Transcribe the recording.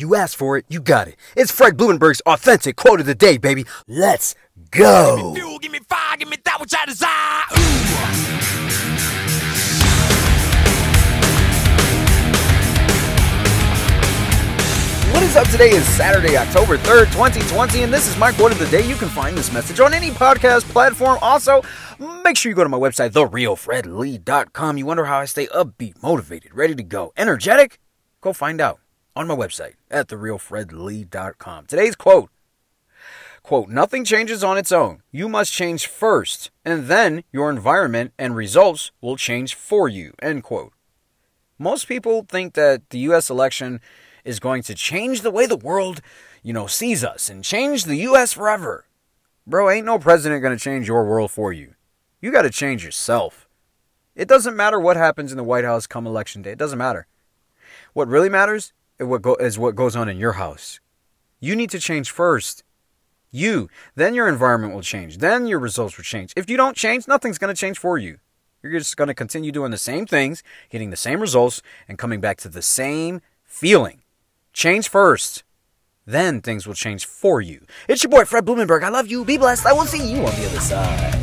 You asked for it, you got it. It's Fred Blumenberg's authentic quote of the day, baby. Let's go. Give me fuel, give me fire, give me that which I desire. Ooh. What is up? Today is Saturday, October 3rd, 2020, and this is my quote of the day. You can find this message on any podcast platform. Also, make sure you go to my website, therealfredlee.com. You wonder how I stay upbeat, motivated, ready to go, energetic? Go find out on my website at therealfredlee.com. Today's quote quote, nothing changes on its own. You must change first, and then your environment and results will change for you, end quote. Most people think that the US election is going to change the way the world, you know, sees us and change the US forever. Bro, ain't no president going to change your world for you. You got to change yourself. It doesn't matter what happens in the White House come election day. It doesn't matter. What really matters what, go- is what goes on in your house. You need to change first. You. Then your environment will change. Then your results will change. If you don't change, nothing's going to change for you. You're just going to continue doing the same things, getting the same results, and coming back to the same feeling. Change first. Then things will change for you. It's your boy, Fred Blumenberg. I love you. Be blessed. I will see you on the other side.